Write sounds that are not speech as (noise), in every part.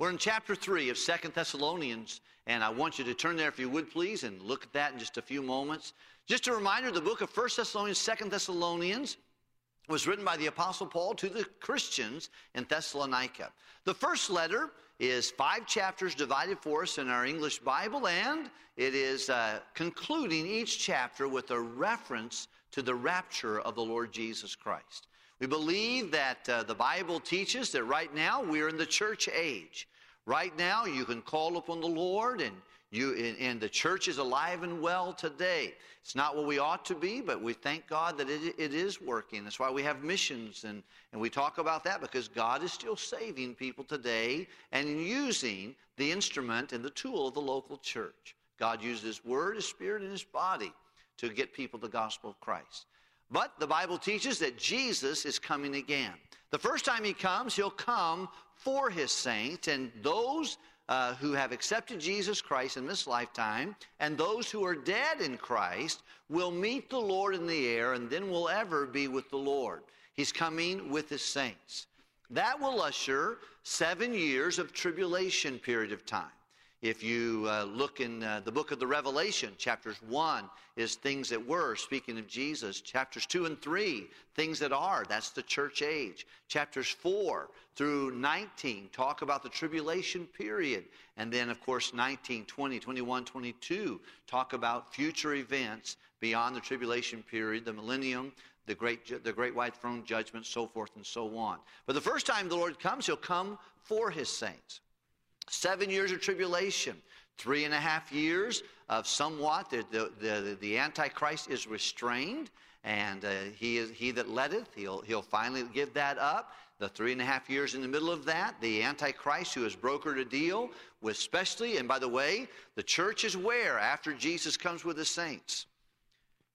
We're in chapter 3 of Second Thessalonians, and I want you to turn there if you would please and look at that in just a few moments. Just a reminder the book of First Thessalonians, Second Thessalonians was written by the Apostle Paul to the Christians in Thessalonica. The first letter is five chapters divided for us in our English Bible, and it is uh, concluding each chapter with a reference to the rapture of the Lord Jesus Christ. We believe that uh, the Bible teaches that right now we're in the church age. Right now, you can call upon the Lord and you, and the church is alive and well today. It's not what we ought to be, but we thank God that it, it is working. That's why we have missions, and, and we talk about that because God is still saving people today and using the instrument and the tool of the local church. God uses His Word, His Spirit, and His body to get people the gospel of Christ. But the Bible teaches that Jesus is coming again. The first time He comes, He'll come for His saints, and those uh, who have accepted Jesus Christ in this lifetime, and those who are dead in Christ will meet the Lord in the air and then will ever be with the Lord. He's coming with his saints. That will usher seven years of tribulation period of time. If you uh, look in uh, the book of the Revelation, chapters 1 is things that were, speaking of Jesus. Chapters 2 and 3, things that are, that's the church age. Chapters 4 through 19 talk about the tribulation period. And then, of course, 19, 20, 21, 22 talk about future events beyond the tribulation period, the millennium, the great, the great white throne judgment, so forth and so on. But the first time the Lord comes, he'll come for his saints. Seven years of tribulation, three and a half years of somewhat. The, the, the, the Antichrist is restrained, and uh, he, is, he that letteth, he'll, he'll finally give that up. The three and a half years in the middle of that, the Antichrist who has brokered a deal with specially, and by the way, the church is where after Jesus comes with the saints?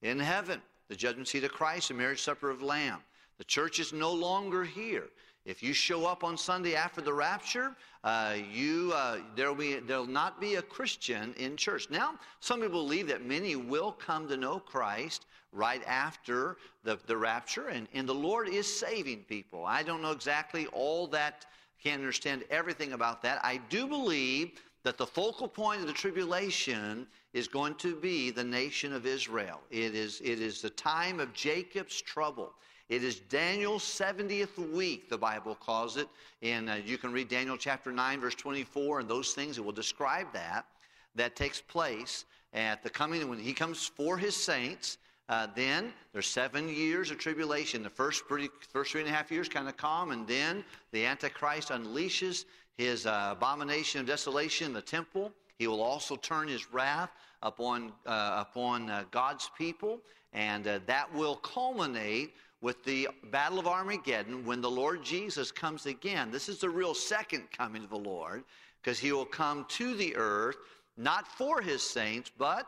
In heaven, the judgment seat of Christ, the marriage supper of Lamb. The church is no longer here. If you show up on Sunday after the rapture, uh, you uh, there'll there'll not be a Christian in church. Now, some people believe that many will come to know Christ right after the, the rapture, and, and the Lord is saving people. I don't know exactly all that, can't understand everything about that. I do believe that the focal point of the tribulation is going to be the nation of Israel. It is, it is the time of Jacob's trouble. It is Daniel's 70th week, the Bible calls it. And uh, you can read Daniel chapter 9, verse 24, and those things that will describe that. That takes place at the coming, when he comes for his saints. Uh, then there's seven years of tribulation. The first, pretty, first three and a half years kind of calm, and then the Antichrist unleashes his uh, abomination of desolation in the temple. He will also turn his wrath upon, uh, upon uh, God's people, and uh, that will culminate with the Battle of Armageddon when the Lord Jesus comes again. This is the real second coming of the Lord because he will come to the earth not for his saints, but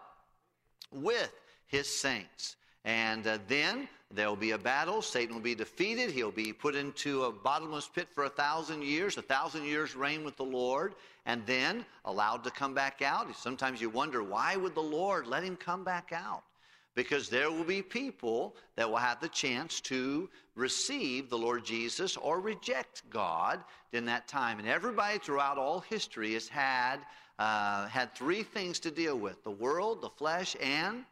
with his saints. And uh, then there will be a battle. Satan will be defeated. He'll be put into a bottomless pit for a thousand years. A thousand years reign with the Lord, and then allowed to come back out. Sometimes you wonder, why would the Lord let him come back out? Because there will be people that will have the chance to receive the Lord Jesus or reject God in that time. And everybody throughout all history has had, uh, had three things to deal with the world, the flesh, and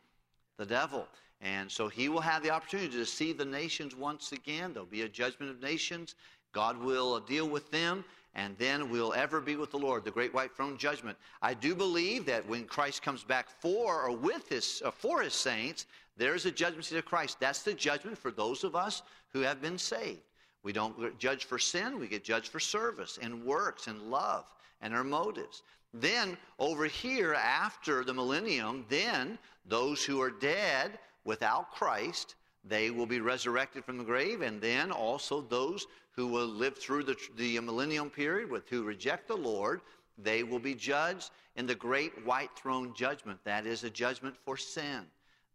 the devil. And so he will have the opportunity to see the nations once again. There'll be a judgment of nations. God will deal with them and then we'll ever be with the Lord, the great white throne judgment. I do believe that when Christ comes back for or with his uh, for his saints, there is a judgment seat of Christ. That's the judgment for those of us who have been saved. We don't judge for sin, we get judged for service and works and love and our motives. Then over here after the millennium, then those who are dead without Christ, they will be resurrected from the grave, and then also those who will live through the, the millennium period, with who reject the Lord, they will be judged in the great white throne judgment. That is a judgment for sin.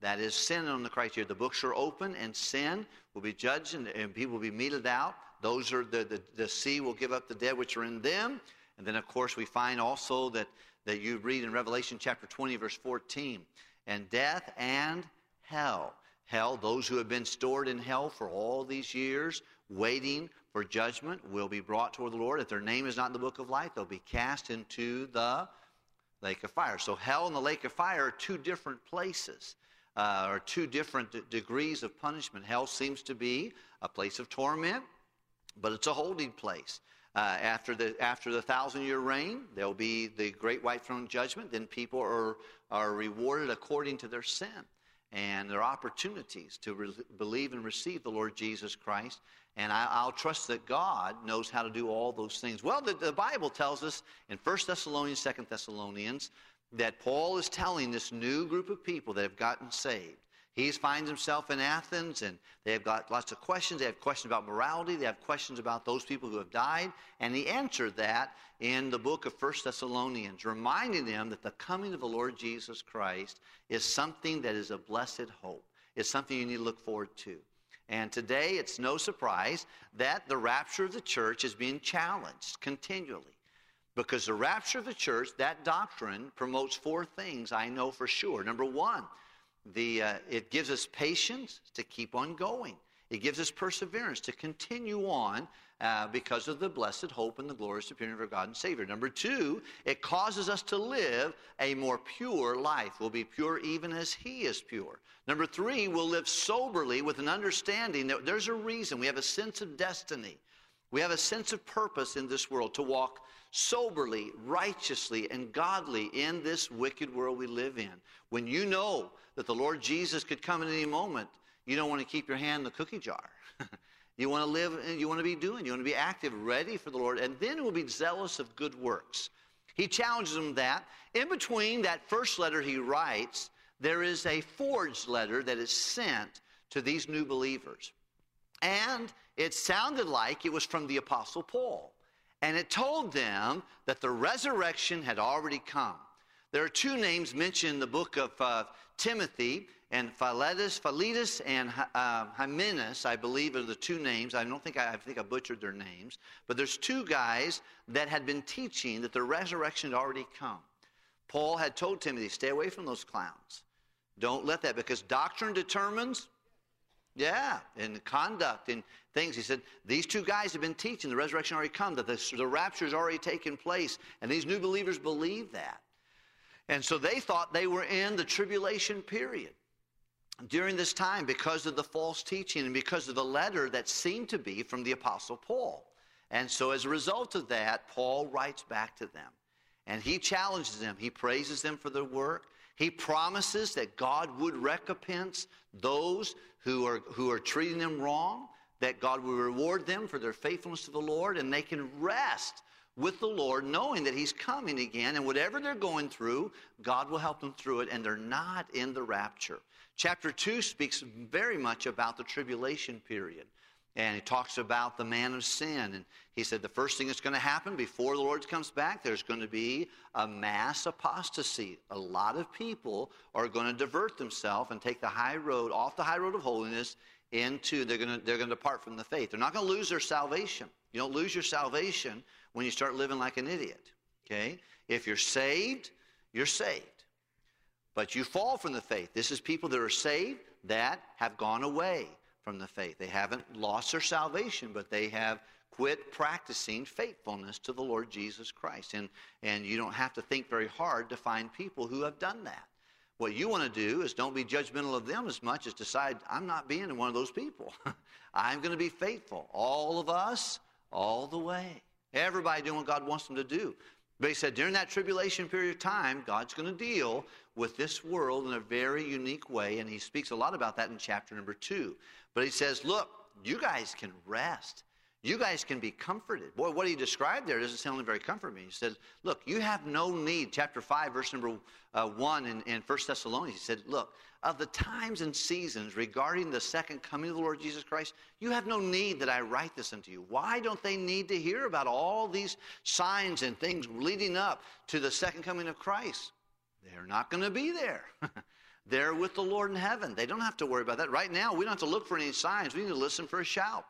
That is sin on the criteria. The books are open, and sin will be judged, and, and people will be meted out. Those are the, the, the sea will give up the dead which are in them. And then, of course, we find also that, that you read in Revelation chapter 20, verse 14, and death and hell. Hell, those who have been stored in hell for all these years, waiting for judgment will be brought toward the Lord. If their name is not in the book of life, they'll be cast into the lake of fire. So hell and the lake of fire are two different places. Uh, or two different d- degrees of punishment. Hell seems to be a place of torment, but it's a holding place. Uh, after the after the thousand year reign, there will be the great white throne judgment. Then people are are rewarded according to their sin and their opportunities to re- believe and receive the Lord Jesus Christ. And I, will trust that God knows how to do all those things. Well, the, the Bible tells us in 1 Thessalonians, 2 Thessalonians, that Paul is telling this new group of people that have gotten saved. He finds himself in Athens, and they have got lots of questions. They have questions about morality. They have questions about those people who have died. And he answered that in the book of First Thessalonians, reminding them that the coming of the Lord Jesus Christ is something that is a blessed hope. It's something you need to look forward to. And today, it's no surprise that the rapture of the church is being challenged continually. Because the rapture of the church, that doctrine promotes four things I know for sure. Number one, the, uh, it gives us patience to keep on going. It gives us perseverance to continue on uh, because of the blessed hope and the glorious appearing of our God and Savior. Number two, it causes us to live a more pure life. We'll be pure even as He is pure. Number three, we'll live soberly with an understanding that there's a reason. We have a sense of destiny. We have a sense of purpose in this world to walk soberly, righteously, and godly in this wicked world we live in. When you know that the Lord Jesus could come at any moment, you don't want to keep your hand in the cookie jar. (laughs) you want to live, and you want to be doing, you want to be active, ready for the Lord, and then we'll be zealous of good works. He challenges them that. In between that first letter he writes, there is a forged letter that is sent to these new believers. And it sounded like it was from the Apostle Paul. And it told them that the resurrection had already come. There are two names mentioned in the book of uh, Timothy, and Philetus, Philetus and uh, Hymenaeus, I believe, are the two names. I don't think I, I, think I butchered their names, but there's two guys that had been teaching that the resurrection had already come. Paul had told Timothy, "Stay away from those clowns. Don't let that, because doctrine determines yeah, and conduct and things. He said, These two guys have been teaching the resurrection already come, that the rapture has already taken place, and these new believers believe that. And so they thought they were in the tribulation period during this time because of the false teaching and because of the letter that seemed to be from the Apostle Paul. And so as a result of that, Paul writes back to them. And he challenges them. He praises them for their work. He promises that God would recompense those who are, who are treating them wrong, that God will reward them for their faithfulness to the Lord, and they can rest with the Lord, knowing that He's coming again, and whatever they're going through, God will help them through it, and they're not in the rapture. Chapter 2 speaks very much about the tribulation period. And he talks about the man of sin. And he said the first thing that's going to happen before the Lord comes back, there's going to be a mass apostasy. A lot of people are going to divert themselves and take the high road, off the high road of holiness, into, they're going to, they're going to depart from the faith. They're not going to lose their salvation. You don't lose your salvation when you start living like an idiot. Okay? If you're saved, you're saved. But you fall from the faith. This is people that are saved that have gone away from the faith. They haven't lost their salvation, but they have quit practicing faithfulness to the Lord Jesus Christ. And, and you don't have to think very hard to find people who have done that. What you want to do is don't be judgmental of them as much as decide, I'm not being one of those people. (laughs) I'm going to be faithful. All of us, all the way. Everybody doing what God wants them to do. But he said during that tribulation period of time, God's going to deal with this world in a very unique way. And he speaks a lot about that in chapter number two. But he says, look, you guys can rest. You guys can be comforted. Boy, what he described there doesn't sound very comforting. He said, look, you have no need. Chapter 5, verse number uh, 1 in, in 1 Thessalonians, he said, look, of the times and seasons regarding the second coming of the Lord Jesus Christ, you have no need that I write this unto you. Why don't they need to hear about all these signs and things leading up to the second coming of Christ? They're not going to be there. (laughs) They're with the Lord in heaven. They don't have to worry about that. Right now, we don't have to look for any signs. We need to listen for a shout.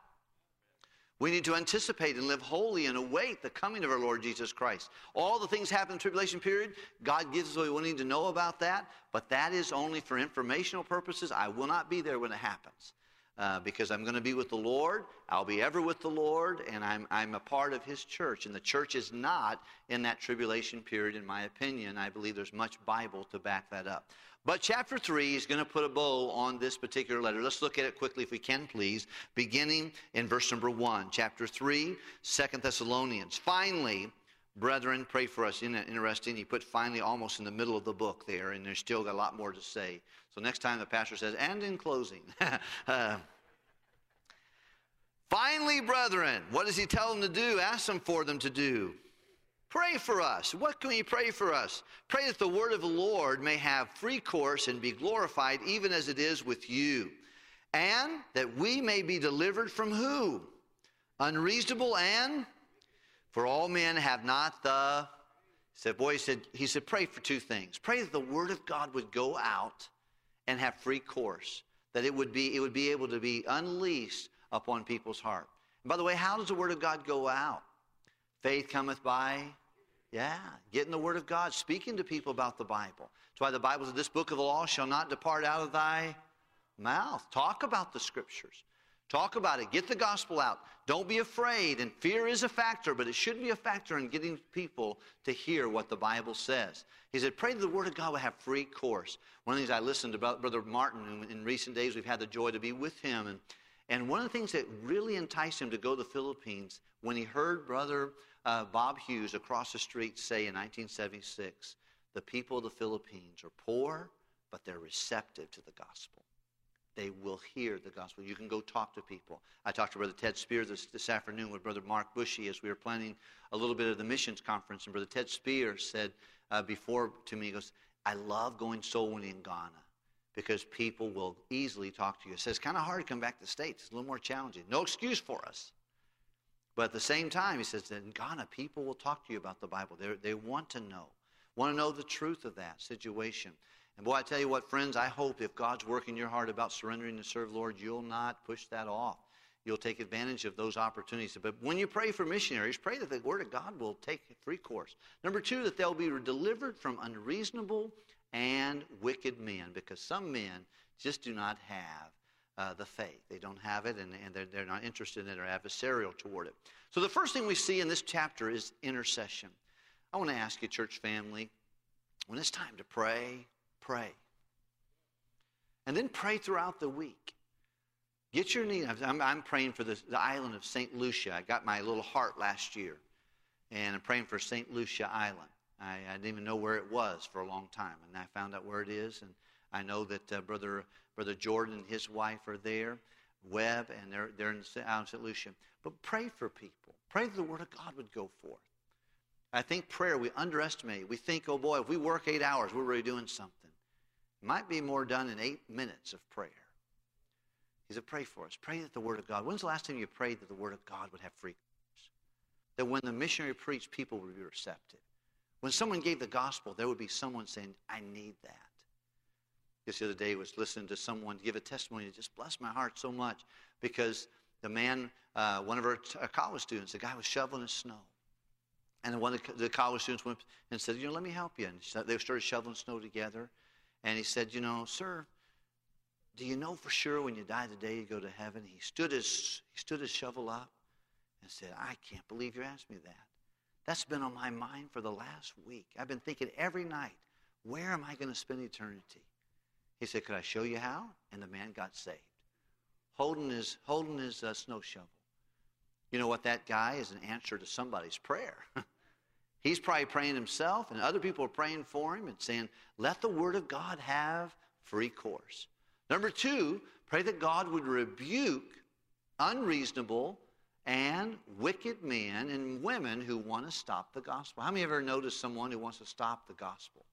We need to anticipate and live holy and await the coming of our Lord Jesus Christ. All the things happen in the tribulation period, God gives us what we need to know about that, but that is only for informational purposes. I will not be there when it happens. Uh, because I'm going to be with the Lord. I'll be ever with the Lord, and I'm, I'm a part of His church. And the church is not in that tribulation period, in my opinion. I believe there's much Bible to back that up. But chapter 3 is going to put a bow on this particular letter. Let's look at it quickly, if we can, please, beginning in verse number 1. Chapter 3, 2 Thessalonians. Finally, brethren, pray for us. Isn't interesting? He put finally almost in the middle of the book there, and there's still got a lot more to say. So next time the pastor says, and in closing. (laughs) uh, Finally, brethren, what does he tell them to do? Ask them for them to do. Pray for us. What can we pray for us? Pray that the word of the Lord may have free course and be glorified, even as it is with you. And that we may be delivered from who? Unreasonable and for all men have not the he said, boy, he said, he said, pray for two things. Pray that the word of God would go out and have free course, that it would be, it would be able to be unleashed upon people's heart. And by the way, how does the word of God go out? Faith cometh by, yeah, getting the word of God, speaking to people about the Bible. That's why the Bible says, This book of the law shall not depart out of thy mouth. Talk about the scriptures. Talk about it. Get the gospel out. Don't be afraid. And fear is a factor, but it should be a factor in getting people to hear what the Bible says. He said, Pray that the Word of God will have free course. One of the things I listened to Brother Martin in recent days, we've had the joy to be with him. And, and one of the things that really enticed him to go to the Philippines, when he heard Brother uh, Bob Hughes across the street say in 1976, The people of the Philippines are poor, but they're receptive to the gospel they will hear the gospel. You can go talk to people. I talked to Brother Ted Spear this, this afternoon with Brother Mark Bushy as we were planning a little bit of the missions conference. And Brother Ted Spear said uh, before to me, he goes, I love going soul winning in Ghana because people will easily talk to you. He says it's kind of hard to come back to the States. It's a little more challenging. No excuse for us. But at the same time, he says in Ghana, people will talk to you about the Bible. They're, they want to know, want to know the truth of that situation. And boy, I tell you what, friends, I hope if God's working your heart about surrendering to serve Lord, you'll not push that off. You'll take advantage of those opportunities. But when you pray for missionaries, pray that the Word of God will take free course. Number two, that they'll be delivered from unreasonable and wicked men, because some men just do not have uh, the faith. They don't have it, and, and they're, they're not interested in it or adversarial toward it. So the first thing we see in this chapter is intercession. I want to ask you, church family, when it's time to pray, pray. And then pray throughout the week. Get your need. I'm, I'm praying for the, the island of St. Lucia. I got my little heart last year. And I'm praying for St. Lucia Island. I, I, didn't even know where it was for a long time. And I found out where it is. And I know that uh, Brother, Brother Jordan and his wife are there, Webb, and they're, they're in St. Lucia. But pray for people. Pray that the Word of God would go forth. I think prayer, we underestimate. We think, oh boy, if we work eight hours, we're really doing something might be more done in eight minutes of prayer. He said, Pray for us. Pray that the Word of God. When's the last time you prayed that the Word of God would have free course? That when the missionary preached, people would be receptive. When someone gave the gospel, there would be someone saying, I need that. Just the other day, I was listening to someone give a testimony that just blessed my heart so much because the man, uh, one of our t- college students, the guy was shoveling his snow. And one of the college students went and said, You know, let me help you. And they started shoveling snow together. And he said, You know, sir, do you know for sure when you die today you go to heaven? He stood his, he stood his shovel up and said, I can't believe you asked me that. That's been on my mind for the last week. I've been thinking every night, where am I going to spend eternity? He said, Could I show you how? And the man got saved, holding his, holding his uh, snow shovel. You know what? That guy is an answer to somebody's prayer. (laughs) He's probably praying himself, and other people are praying for him and saying, let the Word of God have free course. Number two, pray that God would rebuke unreasonable and wicked men and women who want to stop the gospel. How many you ever noticed someone who wants to stop the gospel?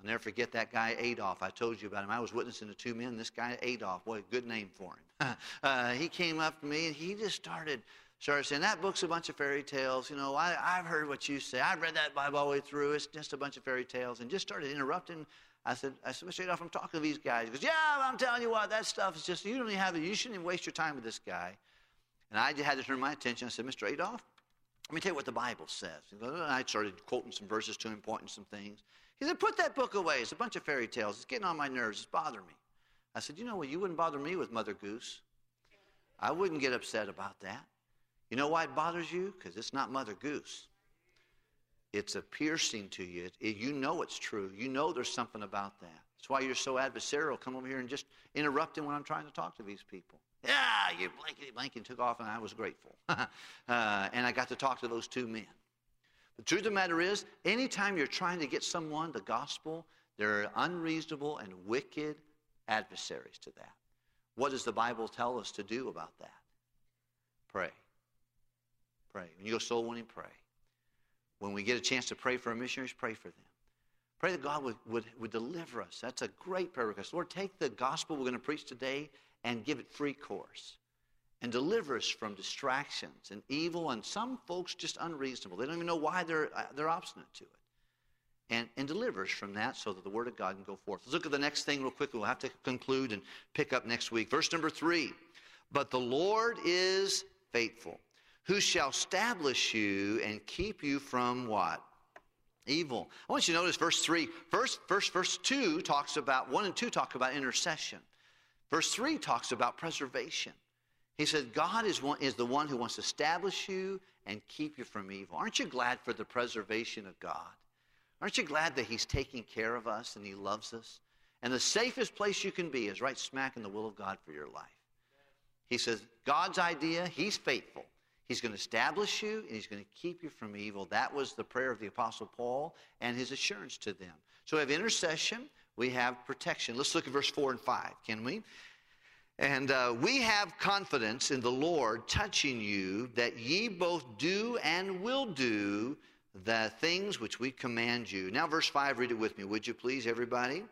I'll never forget that guy Adolf. I told you about him. I was witnessing to two men. This guy Adolf, what a good name for him. (laughs) uh, he came up to me and he just started started saying, That book's a bunch of fairy tales. You know, I, I've heard what you say. I've read that Bible all the way through. It's just a bunch of fairy tales. And just started interrupting. I said, I said, Mr. Adolf, I'm talking to these guys. He goes, Yeah, I'm telling you what, that stuff is just, you don't even have it. You shouldn't even waste your time with this guy. And I just had to turn my attention. I said, Mr. Adolf, let me tell you what the Bible says. And I started quoting some verses to him, pointing some things. He said, Put that book away. It's a bunch of fairy tales. It's getting on my nerves. It's bothering me. I said, You know what? You wouldn't bother me with Mother Goose. I wouldn't get upset about that. You know why it bothers you? Because it's not Mother Goose. It's a piercing to you. It, it, you know it's true. You know there's something about that. That's why you're so adversarial. Come over here and just interrupt him when I'm trying to talk to these people. Yeah, you blankety blank and took off, and I was grateful. (laughs) uh, and I got to talk to those two men. The truth of the matter is, anytime you're trying to get someone the gospel, there are unreasonable and wicked adversaries to that. What does the Bible tell us to do about that? Pray. Pray. When you go soul winning, pray. When we get a chance to pray for our missionaries, pray for them. Pray that God would, would, would deliver us. That's a great prayer request. Lord, take the gospel we're going to preach today and give it free course. And deliver us from distractions and evil and some folks just unreasonable. They don't even know why they're, uh, they're obstinate to it. And, and deliver us from that so that the Word of God can go forth. Let's look at the next thing real quickly. We'll have to conclude and pick up next week. Verse number three. But the Lord is faithful, who shall establish you and keep you from what? Evil. I want you to notice verse 3. First, verse, verse 2 talks about, 1 and 2 talk about intercession. Verse 3 talks about preservation. He says, God is, one, is the one who wants to establish you and keep you from evil. Aren't you glad for the preservation of God? Aren't you glad that He's taking care of us and He loves us? And the safest place you can be is right smack in the will of God for your life. He says, God's idea, He's faithful. He's going to establish you and he's going to keep you from evil. That was the prayer of the Apostle Paul and his assurance to them. So we have intercession, we have protection. Let's look at verse 4 and 5, can we? And uh, we have confidence in the Lord touching you that ye both do and will do the things which we command you. Now, verse 5, read it with me, would you please, everybody?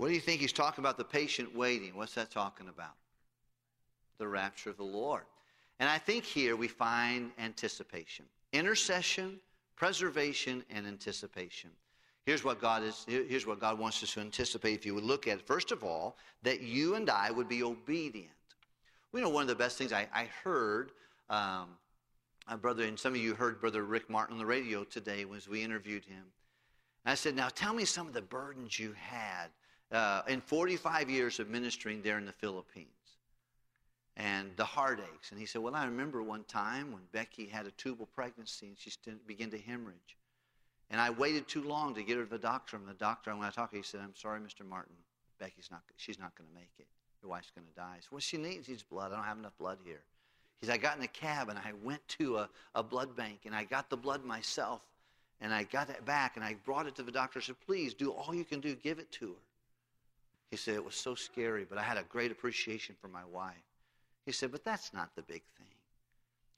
What do you think he's talking about the patient waiting? What's that talking about? The rapture of the Lord. And I think here we find anticipation intercession, preservation, and anticipation. Here's what God is here's what God wants us to anticipate if you would look at it. First of all, that you and I would be obedient. We know one of the best things I, I heard um, brother, and some of you heard Brother Rick Martin on the radio today as we interviewed him. And I said, Now tell me some of the burdens you had uh, in 45 years of ministering there in the Philippines and the heartaches. And he said, Well, I remember one time when Becky had a tubal pregnancy and she began to hemorrhage. And I waited too long to get her to the doctor. And the doctor, when I talked, to him, he said, I'm sorry, Mr. Martin. Becky's not, she's not going to make it. Your wife's going to die. I said, Well, she needs his blood. I don't have enough blood here. He said, I got in a cab and I went to a, a blood bank and I got the blood myself. And I got it back and I brought it to the doctor. I said, Please do all you can do, give it to her. He said, It was so scary, but I had a great appreciation for my wife. He said, But that's not the big thing.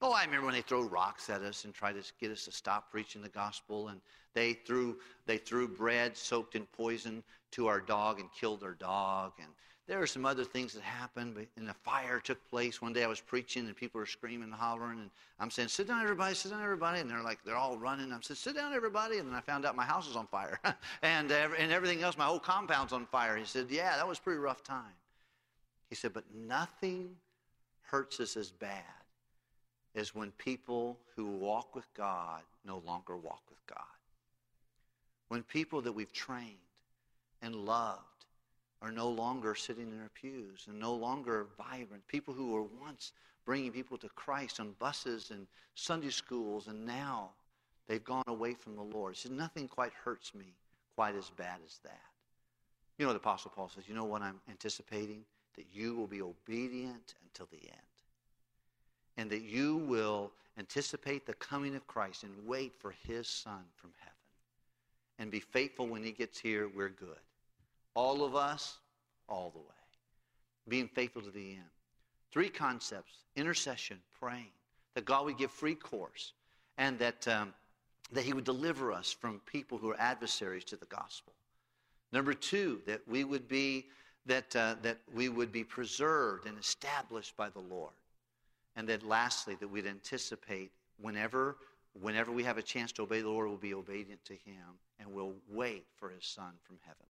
Oh, I remember when they throw rocks at us and try to get us to stop preaching the gospel, and they threw they threw bread soaked in poison to our dog and killed our dog, and there are some other things that happened, and a fire took place. One day I was preaching and people were screaming and hollering, and I'm saying, "Sit down, everybody! Sit down, everybody!" And they're like, they're all running. I'm saying, "Sit down, everybody!" And then I found out my house was on fire, (laughs) and and everything else, my whole compound's on fire. He said, "Yeah, that was pretty rough time." He said, "But nothing hurts us as bad as when people who walk with God no longer walk with God. When people that we've trained and loved are no longer sitting in their pews and no longer vibrant. People who were once bringing people to Christ on buses and Sunday schools, and now they've gone away from the Lord. He Says, nothing quite hurts me quite as bad as that. You know, the Apostle Paul says, you know what I'm anticipating? That you will be obedient until the end. And that you will anticipate the coming of Christ and wait for his Son from heaven. And be faithful when he gets here, we're good. All of us, all the way. Being faithful to the end. Three concepts intercession, praying, that God would give free course, and that, um, that He would deliver us from people who are adversaries to the gospel. Number two, that we would be that, uh, that we would be preserved and established by the Lord. And that lastly, that we'd anticipate whenever, whenever we have a chance to obey the Lord, we'll be obedient to Him and we'll wait for His Son from heaven.